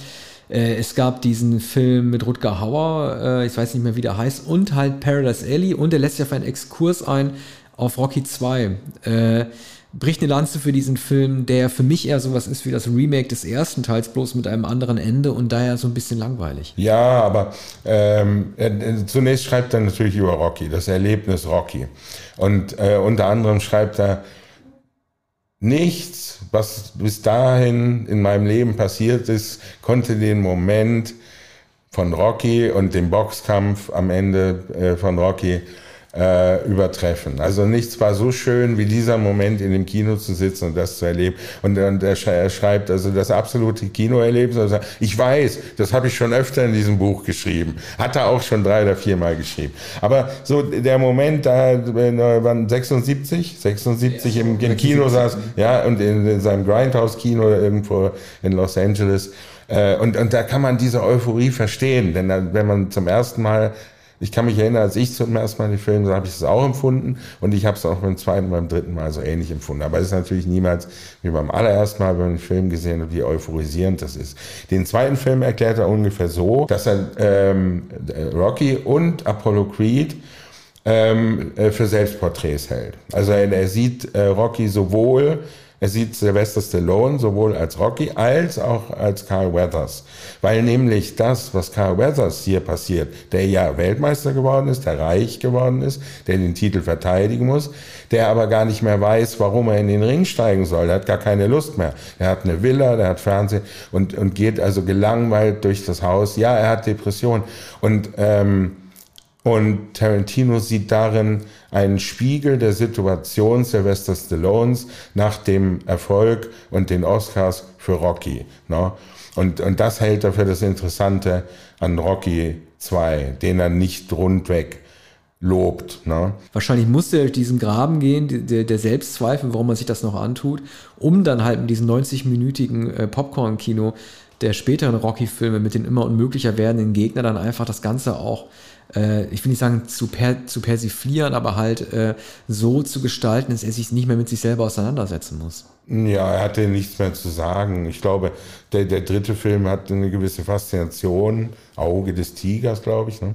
Äh, es gab diesen Film mit Rutger Hauer, äh, ich weiß nicht mehr, wie der heißt, und halt Paradise Alley und er lässt ja für einen Exkurs ein auf Rocky 2. Äh, bricht eine Lanze für diesen Film, der für mich eher sowas ist wie das Remake des ersten Teils, bloß mit einem anderen Ende und daher so ein bisschen langweilig. Ja, aber ähm, äh, zunächst schreibt er natürlich über Rocky, das Erlebnis Rocky. Und äh, unter anderem schreibt er, nichts, was bis dahin in meinem Leben passiert ist, konnte den Moment von Rocky und dem Boxkampf am Ende äh, von Rocky äh, übertreffen. Also nichts war so schön wie dieser Moment in dem Kino zu sitzen und das zu erleben. Und, und er, schreibt also das absolute Kinoerlebnis. Also ich weiß, das habe ich schon öfter in diesem Buch geschrieben. Hat er auch schon drei oder vier Mal geschrieben. Aber so der Moment, da äh, waren 76, 76 im, im Kino saß, ja, und in, in seinem Grindhouse-Kino irgendwo in Los Angeles. Äh, und, und da kann man diese Euphorie verstehen, denn wenn man zum ersten Mal ich kann mich erinnern, als ich zum ersten Mal den Film sah, habe ich es auch empfunden und ich habe es auch beim zweiten, beim dritten Mal so ähnlich empfunden. Aber es ist natürlich niemals wie beim allerersten Mal, wenn man den Film gesehen hat, wie euphorisierend das ist. Den zweiten Film erklärt er ungefähr so, dass er ähm, Rocky und Apollo Creed ähm, äh, für Selbstporträts hält. Also er, er sieht äh, Rocky sowohl er sieht Sylvester Stallone sowohl als Rocky als auch als Carl Weathers. Weil nämlich das, was Carl Weathers hier passiert, der ja Weltmeister geworden ist, der reich geworden ist, der den Titel verteidigen muss, der aber gar nicht mehr weiß, warum er in den Ring steigen soll. Er hat gar keine Lust mehr. Er hat eine Villa, der hat Fernsehen und, und geht also gelangweilt durch das Haus. Ja, er hat Depression. Und, ähm, und Tarantino sieht darin einen Spiegel der Situation Sylvester Stallones nach dem Erfolg und den Oscars für Rocky. Ne? Und, und das hält er für das Interessante an Rocky 2, den er nicht rundweg lobt. Ne? Wahrscheinlich musste er durch diesen Graben gehen, der, der Selbstzweifel, warum man sich das noch antut, um dann halt in diesem 90-minütigen äh, Popcorn-Kino der späteren Rocky-Filme mit den immer unmöglicher werdenden Gegnern dann einfach das Ganze auch äh, ich will nicht sagen zu, per, zu persiflieren, aber halt äh, so zu gestalten, dass er sich nicht mehr mit sich selber auseinandersetzen muss. Ja, er hatte nichts mehr zu sagen. Ich glaube, der, der dritte Film hat eine gewisse Faszination. Auge des Tigers, glaube ich. Ne?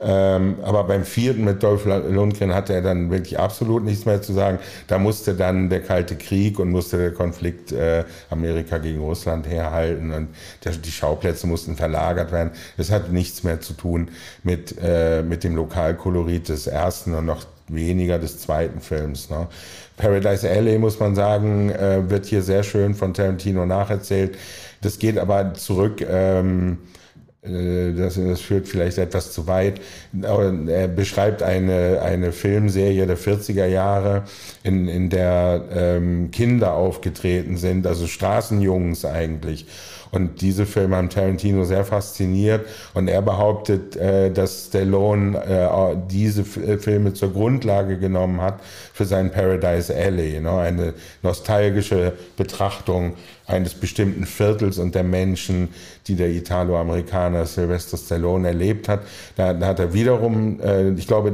Ähm, aber beim vierten mit Dolph Lundgren hatte er dann wirklich absolut nichts mehr zu sagen. Da musste dann der Kalte Krieg und musste der Konflikt äh, Amerika gegen Russland herhalten und der, die Schauplätze mussten verlagert werden. Das hat nichts mehr zu tun mit, äh, mit dem Lokalkolorit des ersten und noch weniger des zweiten Films. Ne? Paradise Alley, muss man sagen, äh, wird hier sehr schön von Tarantino nacherzählt. Das geht aber zurück ähm, äh, das, das führt vielleicht etwas zu weit. Er beschreibt eine, eine Filmserie der 40er Jahre, in, in der ähm, Kinder aufgetreten sind, also Straßenjungs eigentlich. Und diese Filme haben Tarantino sehr fasziniert. Und er behauptet, äh, dass Stallone äh, diese äh, Filme zur Grundlage genommen hat für sein Paradise Alley. You Eine nostalgische Betrachtung eines bestimmten Viertels und der Menschen, die der Italo-Amerikaner Sylvester Stallone erlebt hat. Da, hat er wiederum, ich glaube,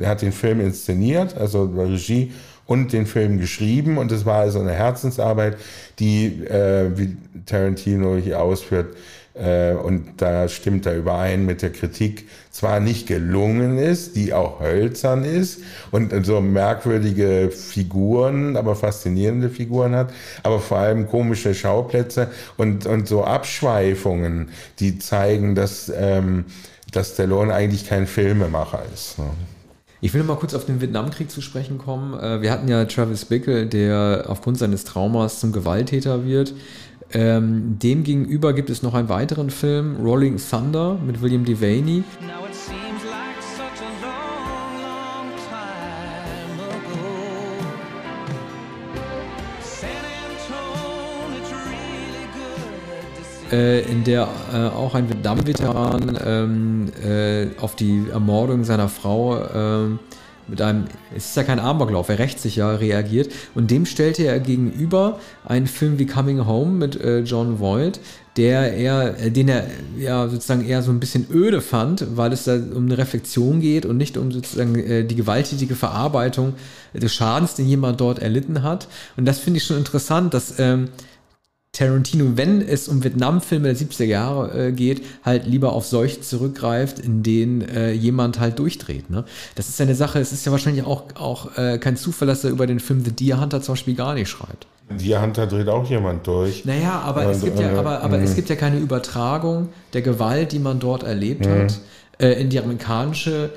er hat den Film inszeniert, also Regie und den Film geschrieben und es war also eine Herzensarbeit, die, äh, wie Tarantino hier ausführt, äh, und da stimmt er überein mit der Kritik, zwar nicht gelungen ist, die auch hölzern ist und so merkwürdige Figuren, aber faszinierende Figuren hat, aber vor allem komische Schauplätze und, und so Abschweifungen, die zeigen, dass, ähm, dass Stallone eigentlich kein Filmemacher ist. Ne? Ich will mal kurz auf den Vietnamkrieg zu sprechen kommen. Äh, wir hatten ja Travis Bickle, der aufgrund seines Traumas zum Gewalttäter wird. Ähm, dem gegenüber gibt es noch einen weiteren Film, Rolling Thunder mit William Devaney. äh, in der äh, auch ein Vietnam-Veteran ähm, äh, auf die Ermordung seiner Frau ähm, mit einem, es ist ja kein Amoklauf, er rächt sich ja, reagiert. Und dem stellte er gegenüber einen Film wie Coming Home mit äh, John Voight, der er, äh, den er ja sozusagen eher so ein bisschen öde fand, weil es da um eine Reflexion geht und nicht um sozusagen äh, die gewalttätige Verarbeitung des Schadens, den jemand dort erlitten hat. Und das finde ich schon interessant, dass ähm, Tarantino, wenn es um Vietnam-Filme der 70er Jahre äh, geht, halt lieber auf solche zurückgreift, in denen äh, jemand halt durchdreht. Ne? Das ist ja eine Sache, es ist ja wahrscheinlich auch, auch äh, kein Zufall, dass er über den Film The Deer Hunter zum Beispiel gar nicht schreibt. Deer Hunter dreht auch jemand durch. Naja, aber, es, gibt ja, äh, aber, aber es mhm. gibt ja keine Übertragung der Gewalt, die man dort erlebt hat, äh, in die amerikanische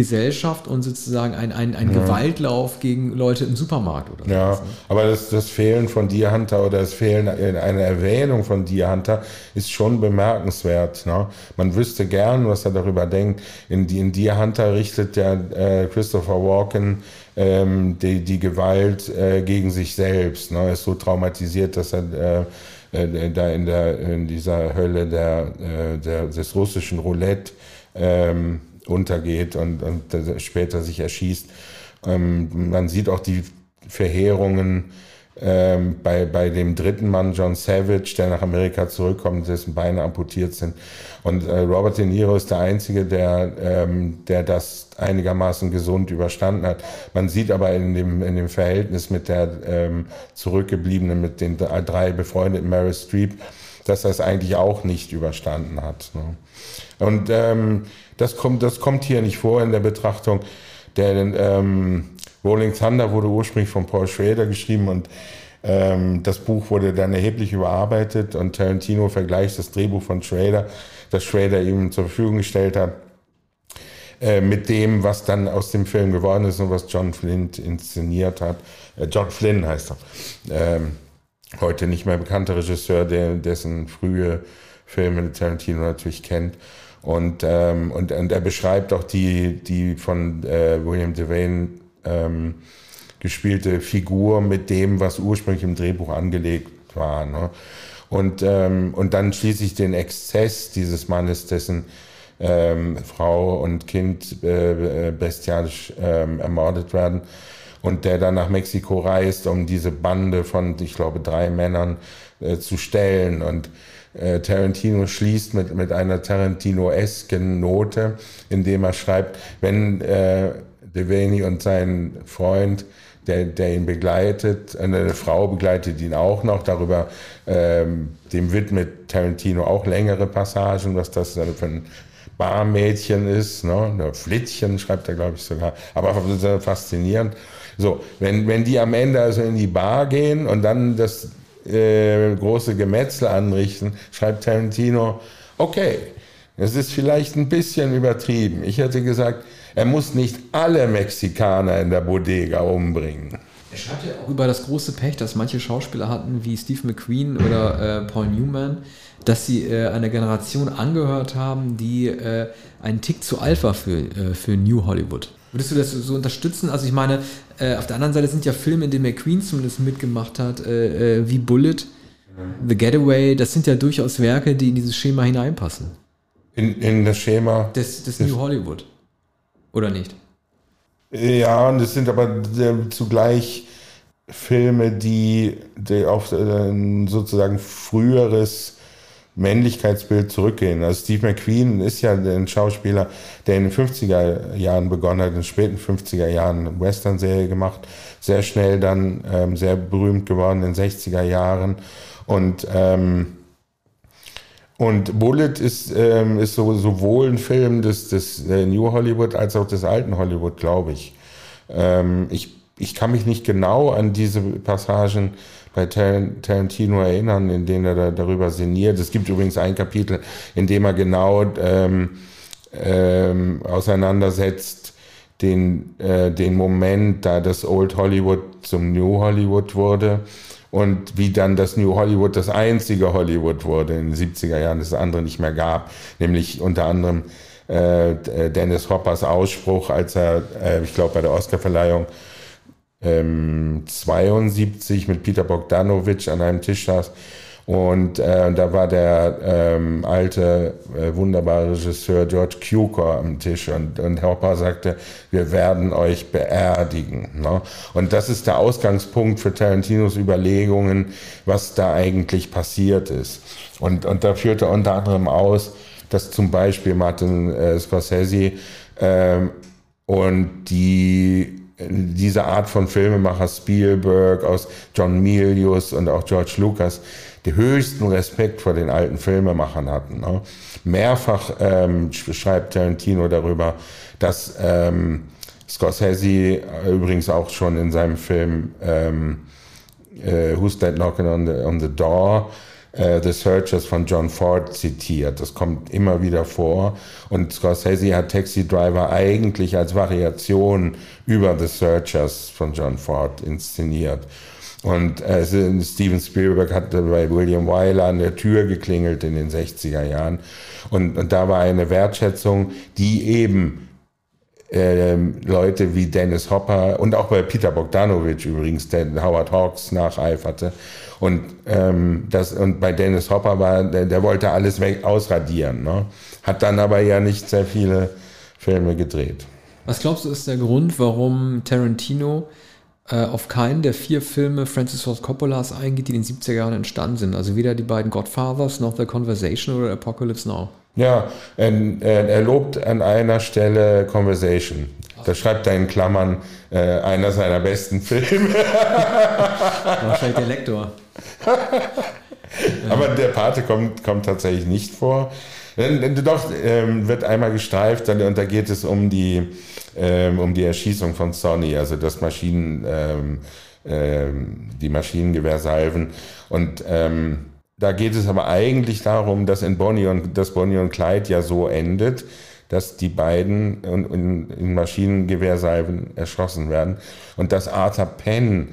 Gesellschaft und sozusagen ein, ein, ein ja. Gewaltlauf gegen Leute im Supermarkt oder Ja, sowas, ne? aber das, das Fehlen von Deer Hunter oder das Fehlen einer Erwähnung von Deer Hunter ist schon bemerkenswert. Ne? Man wüsste gern, was er darüber denkt. In, in Deer Hunter richtet der äh, Christopher Walken ähm, die, die Gewalt äh, gegen sich selbst. Ne? Er ist so traumatisiert, dass er äh, äh da in, der, in dieser Hölle der, äh, der, des russischen Roulette ähm, untergeht und, und später sich erschießt. Ähm, man sieht auch die Verheerungen ähm, bei, bei dem dritten Mann, John Savage, der nach Amerika zurückkommt, dessen Beine amputiert sind. Und äh, Robert De Niro ist der Einzige, der, ähm, der das einigermaßen gesund überstanden hat. Man sieht aber in dem, in dem Verhältnis mit der ähm, zurückgebliebenen, mit den drei befreundeten Mary Streep, dass er es eigentlich auch nicht überstanden hat. Ne? Und ähm, das kommt, das kommt hier nicht vor in der Betrachtung. Der ähm, Rolling Thunder wurde ursprünglich von Paul Schrader geschrieben und ähm, das Buch wurde dann erheblich überarbeitet und Tarantino vergleicht das Drehbuch von Schrader, das Schrader ihm zur Verfügung gestellt hat, äh, mit dem, was dann aus dem Film geworden ist und was John Flynn inszeniert hat. Äh, John Flynn heißt er. Ähm, heute nicht mehr bekannter Regisseur, der, dessen frühe Filme Tarantino natürlich kennt. Und, ähm, und, und er beschreibt auch die, die von äh, William Devane ähm, gespielte Figur mit dem, was ursprünglich im Drehbuch angelegt war. Ne? Und, ähm, und dann schließlich den Exzess dieses Mannes, dessen ähm, Frau und Kind äh, äh bestialisch ähm, ermordet werden und der dann nach Mexiko reist, um diese Bande von, ich glaube, drei Männern äh, zu stellen. Und äh, Tarantino schließt mit, mit einer Tarantino-esken Note, indem er schreibt, wenn äh, Devaney und sein Freund der, der ihn begleitet, eine Frau begleitet ihn auch noch, darüber ähm, dem widmet Tarantino auch längere Passagen, was das für ein Barmädchen ist, ne? Flittchen schreibt er, glaube ich, sogar, aber faszinierend. So, wenn, wenn die am Ende also in die Bar gehen und dann das äh, große Gemetzel anrichten, schreibt Tarantino, okay, es ist vielleicht ein bisschen übertrieben. Ich hätte gesagt, er muss nicht alle Mexikaner in der Bodega umbringen. Er schreibt ja auch über das große Pech, das manche Schauspieler hatten, wie Steve McQueen oder äh, Paul Newman, dass sie äh, einer Generation angehört haben, die äh, einen Tick zu alt war für, äh, für New Hollywood. Würdest du das so unterstützen? Also ich meine, äh, auf der anderen Seite sind ja Filme, in denen McQueen zumindest mitgemacht hat, äh, äh, wie Bullet, The Getaway, das sind ja durchaus Werke, die in dieses Schema hineinpassen. In, in das Schema? Des, des New Hollywood. Oder nicht? Ja, und es sind aber zugleich Filme, die, die auf sozusagen früheres Männlichkeitsbild zurückgehen. Also Steve McQueen ist ja ein Schauspieler, der in den 50er Jahren begonnen hat, in den späten 50er Jahren eine Western-Serie gemacht, sehr schnell dann ähm, sehr berühmt geworden in den 60er Jahren. Und, ähm, und Bullet ist, ähm, ist so, sowohl ein Film des, des äh, New Hollywood als auch des alten Hollywood, glaube ich. Ähm, ich. Ich kann mich nicht genau an diese Passagen bei Tarantino erinnern, in denen er da, darüber sinniert. Es gibt übrigens ein Kapitel, in dem er genau ähm, ähm, auseinandersetzt den, äh, den Moment, da das Old Hollywood zum New Hollywood wurde und wie dann das New Hollywood das einzige Hollywood wurde in den 70er Jahren, das andere nicht mehr gab, nämlich unter anderem äh, Dennis Hoppers Ausspruch, als er, äh, ich glaube, bei der Oscarverleihung ähm, 72 mit Peter Bogdanovich an einem Tisch saß. Und äh, da war der ähm, alte, äh, wunderbare Regisseur George Cukor am Tisch und, und Hopper sagte, wir werden euch beerdigen. Ne? Und das ist der Ausgangspunkt für Tarantinos Überlegungen, was da eigentlich passiert ist. Und, und da führte unter anderem aus, dass zum Beispiel Martin äh, Scorsese ähm, und die diese Art von Filmemacher Spielberg, aus John Milius und auch George Lucas, die höchsten Respekt vor den alten Filmemachern hatten. Ne? Mehrfach ähm, schreibt Tarantino darüber, dass ähm, Scorsese äh, übrigens auch schon in seinem Film ähm, äh, Who's That Knocking on the, on the Door äh, The Searchers von John Ford zitiert. Das kommt immer wieder vor. Und Scorsese hat Taxi Driver eigentlich als Variation über The Searchers von John Ford inszeniert. Und äh, Steven Spielberg hat bei William Wyler an der Tür geklingelt in den 60er Jahren. Und, und da war eine Wertschätzung, die eben äh, Leute wie Dennis Hopper und auch bei Peter Bogdanovich übrigens, der Howard Hawks nacheiferte. Und, ähm, das, und bei Dennis Hopper war, der, der wollte alles weg ausradieren. Ne? Hat dann aber ja nicht sehr viele Filme gedreht. Was glaubst du, ist der Grund, warum Tarantino äh, auf keinen der vier Filme Francis Ford Coppolas eingeht, die in den 70er Jahren entstanden sind? Also weder die beiden Godfathers noch The Conversation oder Apocalypse Now. Ja, er, er lobt an einer Stelle Conversation. Da schreibt er in Klammern äh, einer seiner besten Filme. Wahrscheinlich der Lektor. Aber der Pate kommt, kommt tatsächlich nicht vor. Doch, ähm, wird einmal gestreift und da geht es um die, ähm, um die Erschießung von Sonny, also das Maschinen, ähm, ähm, die Maschinengewehrsalven. Und ähm, da geht es aber eigentlich darum, dass in Bonnie und, dass Bonnie und Clyde ja so endet, dass die beiden in, in, in Maschinengewehrsalven erschossen werden und dass Arthur Penn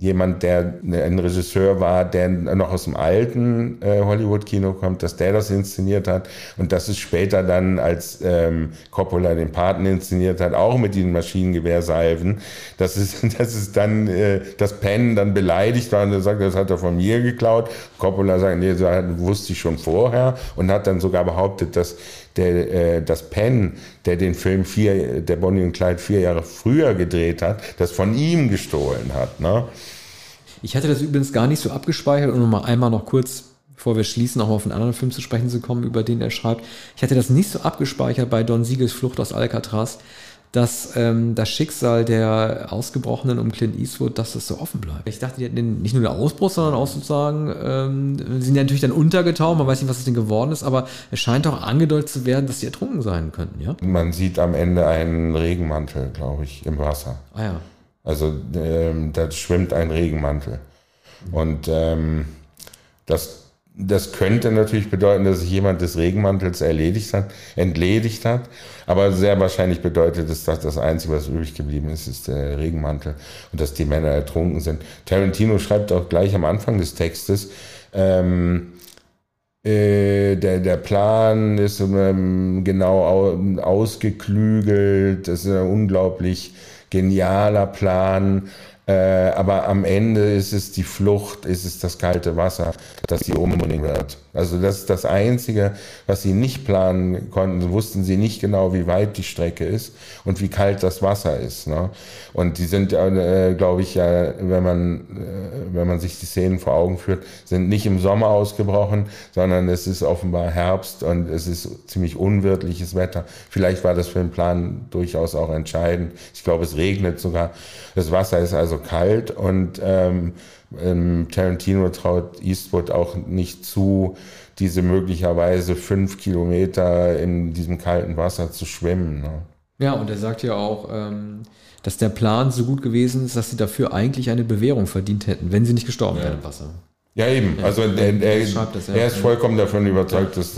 jemand, der ein Regisseur war, der noch aus dem alten äh, Hollywood-Kino kommt, dass der das inszeniert hat und dass es später dann, als ähm, Coppola den Paten inszeniert hat, auch mit den Maschinengewehrsalven, dass es, dass es dann, äh, das Penn dann beleidigt war und er sagt, das hat er von mir geklaut. Coppola sagt, nee, das wusste ich schon vorher und hat dann sogar behauptet, dass der, äh, das Penn, der den Film vier, der Bonnie und Clyde vier Jahre früher gedreht hat, das von ihm gestohlen hat. Ne? Ich hatte das übrigens gar nicht so abgespeichert, um mal einmal noch kurz, bevor wir schließen, auch mal auf einen anderen Film zu sprechen zu kommen, über den er schreibt. Ich hatte das nicht so abgespeichert bei Don Siegels Flucht aus Alcatraz, dass ähm, das Schicksal der Ausgebrochenen um Clint Eastwood, dass das so offen bleibt. Ich dachte, die hätten nicht nur den Ausbruch, sondern auch sozusagen, ähm, sind ja natürlich dann untergetaucht, man weiß nicht, was es denn geworden ist, aber es scheint auch angedeutet zu werden, dass sie ertrunken sein könnten, ja? Man sieht am Ende einen Regenmantel, glaube ich, im Wasser. Ah ja. Also ähm, da schwimmt ein Regenmantel. Und ähm, das das könnte natürlich bedeuten, dass sich jemand des Regenmantels erledigt hat, entledigt hat. Aber sehr wahrscheinlich bedeutet es, dass das Einzige, was übrig geblieben ist, ist der Regenmantel und dass die Männer ertrunken sind. Tarantino schreibt auch gleich am Anfang des Textes, ähm, äh, der, der Plan ist ähm, genau ausgeklügelt, das ist ein unglaublich genialer Plan. Äh, aber am Ende ist es die Flucht, ist es das kalte Wasser, das sie umbringen wird. Also das ist das Einzige, was sie nicht planen konnten. Wussten sie nicht genau, wie weit die Strecke ist und wie kalt das Wasser ist. Ne? Und die sind, äh, glaube ich, ja, wenn man, äh, wenn man sich die Szenen vor Augen führt, sind nicht im Sommer ausgebrochen, sondern es ist offenbar Herbst und es ist ziemlich unwirtliches Wetter. Vielleicht war das für den Plan durchaus auch entscheidend. Ich glaube, es regnet sogar. Das Wasser ist also kalt und ähm, ähm, Tarantino traut Eastwood auch nicht zu, diese möglicherweise fünf Kilometer in diesem kalten Wasser zu schwimmen. Ne? Ja, und er sagt ja auch, ähm, dass der Plan so gut gewesen ist, dass sie dafür eigentlich eine Bewährung verdient hätten, wenn sie nicht gestorben ja. wären im Wasser. Ja, eben. Ja, also er, er, das, ja. er, ist vollkommen davon überzeugt, dass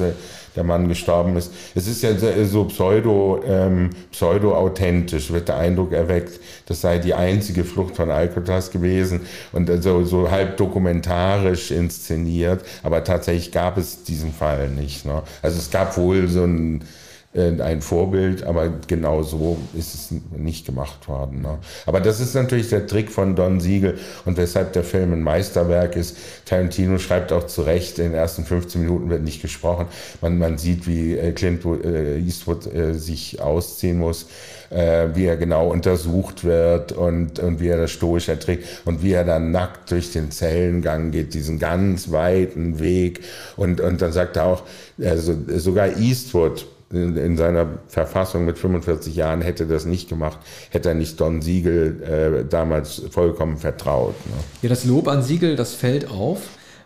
der, Mann gestorben ist. Es ist ja so pseudo, ähm, pseudo-authentisch, wird der Eindruck erweckt, das sei die einzige Flucht von Alcatraz gewesen und also so halb dokumentarisch inszeniert, aber tatsächlich gab es diesen Fall nicht. Ne? Also es gab wohl so ein äh, ein Vorbild, aber genau so ist es nicht gemacht worden. Ne? Aber das ist natürlich der Trick von Don Siegel und weshalb der Film ein Meisterwerk ist. Tarantino schreibt auch zu Recht, in den ersten 15 Minuten wird nicht gesprochen. Man, man sieht, wie äh, Clint äh, Eastwood sich ausziehen muss, wie er genau untersucht wird und, und wie er das stoisch erträgt und wie er dann nackt durch den Zellengang geht, diesen ganz weiten Weg. Und, und dann sagt er auch, also sogar Eastwood, in, in, seiner Verfassung mit 45 Jahren hätte das nicht gemacht, hätte er nicht Don Siegel äh, damals vollkommen vertraut. Ne? Ja, das Lob an Siegel, das fällt auf.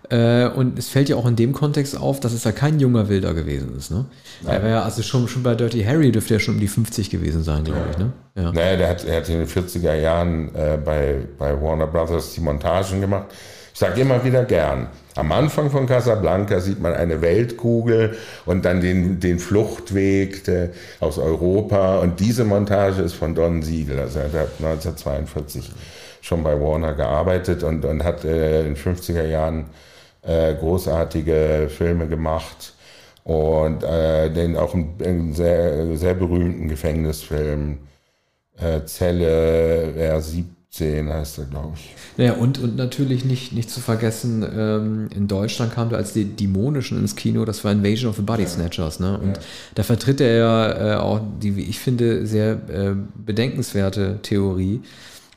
Äh, und es fällt ja auch in dem Kontext auf, dass es ja kein junger Wilder gewesen ist. Ne? Er war ja, also schon, schon bei Dirty Harry dürfte er schon um die 50 gewesen sein, glaube ja. ich. Ne? Ja. Naja, der hat, er hat in den 40er Jahren äh, bei, bei Warner Brothers die Montagen gemacht. Ich sage immer wieder gern, am Anfang von Casablanca sieht man eine Weltkugel und dann den, den Fluchtweg de, aus Europa. Und diese Montage ist von Don Siegel. Also er hat 1942 schon bei Warner gearbeitet und, und hat äh, in den 50er Jahren äh, großartige Filme gemacht. Und äh, den auch einen, einen sehr, sehr berühmten Gefängnisfilm, äh, Zelle R7 10 heißt er, glaube ich. Ja, und, und natürlich nicht, nicht zu vergessen, ähm, in Deutschland kam der als die Dämonischen ins Kino, das war Invasion of the Body Snatchers. Ne? Und ja. da vertritt er ja äh, auch die, wie ich finde, sehr äh, bedenkenswerte Theorie,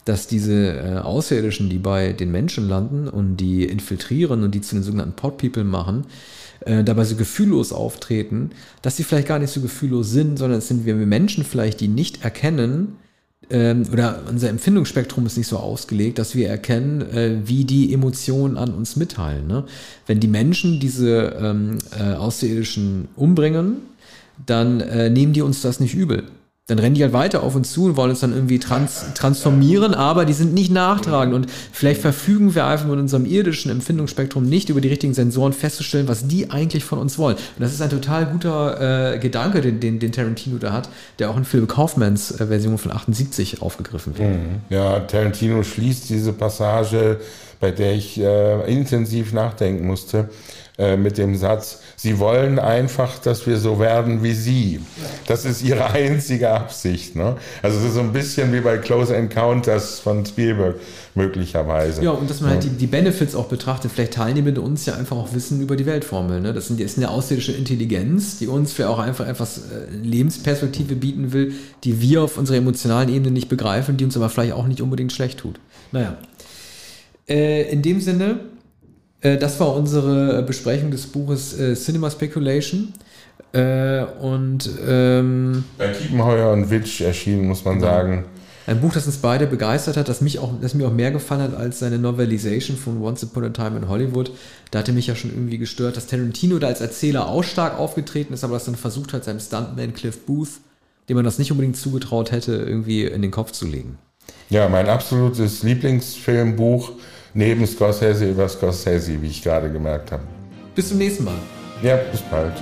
dass diese äh, Außerirdischen, die bei den Menschen landen und die infiltrieren und die zu den sogenannten Pod People machen, äh, dabei so gefühllos auftreten, dass sie vielleicht gar nicht so gefühllos sind, sondern es sind wir Menschen vielleicht, die nicht erkennen, ähm, oder unser Empfindungsspektrum ist nicht so ausgelegt, dass wir erkennen, äh, wie die Emotionen an uns mitteilen. Ne? Wenn die Menschen diese ähm, äh, Außerirdischen umbringen, dann äh, nehmen die uns das nicht übel dann rennen die halt weiter auf uns zu und wollen uns dann irgendwie trans transformieren, aber die sind nicht nachtragend und vielleicht verfügen wir einfach mit unserem irdischen Empfindungsspektrum nicht über die richtigen Sensoren festzustellen, was die eigentlich von uns wollen. Und das ist ein total guter äh, Gedanke, den, den, den Tarantino da hat, der auch in Philip Kaufmans äh, Version von 78 aufgegriffen wird. Mhm. Ja, Tarantino schließt diese Passage, bei der ich äh, intensiv nachdenken musste, äh, mit dem Satz, Sie wollen einfach, dass wir so werden wie Sie. Das ist Ihre einzige Absicht. Ne? Also es ist so ein bisschen wie bei Close Encounters von Spielberg möglicherweise. Ja, und dass man halt die, die Benefits auch betrachtet. Vielleicht mit uns ja einfach auch Wissen über die Weltformel. Ne? Das, sind, das ist eine außerirdische Intelligenz, die uns für auch einfach etwas äh, Lebensperspektive bieten will, die wir auf unserer emotionalen Ebene nicht begreifen, die uns aber vielleicht auch nicht unbedingt schlecht tut. Naja. Äh, in dem Sinne, das war unsere Besprechung des Buches äh, Cinema Speculation. Äh, und ähm, bei Kiepenheuer und Witsch erschienen, muss man genau. sagen. Ein Buch, das uns beide begeistert hat, das, mich auch, das mir auch mehr gefallen hat als seine Novelisation von Once Upon a Time in Hollywood. Da hatte mich ja schon irgendwie gestört, dass Tarantino da als Erzähler auch stark aufgetreten ist, aber das dann versucht hat, seinem Stuntman Cliff Booth, dem man das nicht unbedingt zugetraut hätte, irgendwie in den Kopf zu legen. Ja, mein absolutes Lieblingsfilmbuch neben Scorsese über Scorsese, wie ich gerade gemerkt habe. Bis zum nächsten Mal. Ja, bis bald.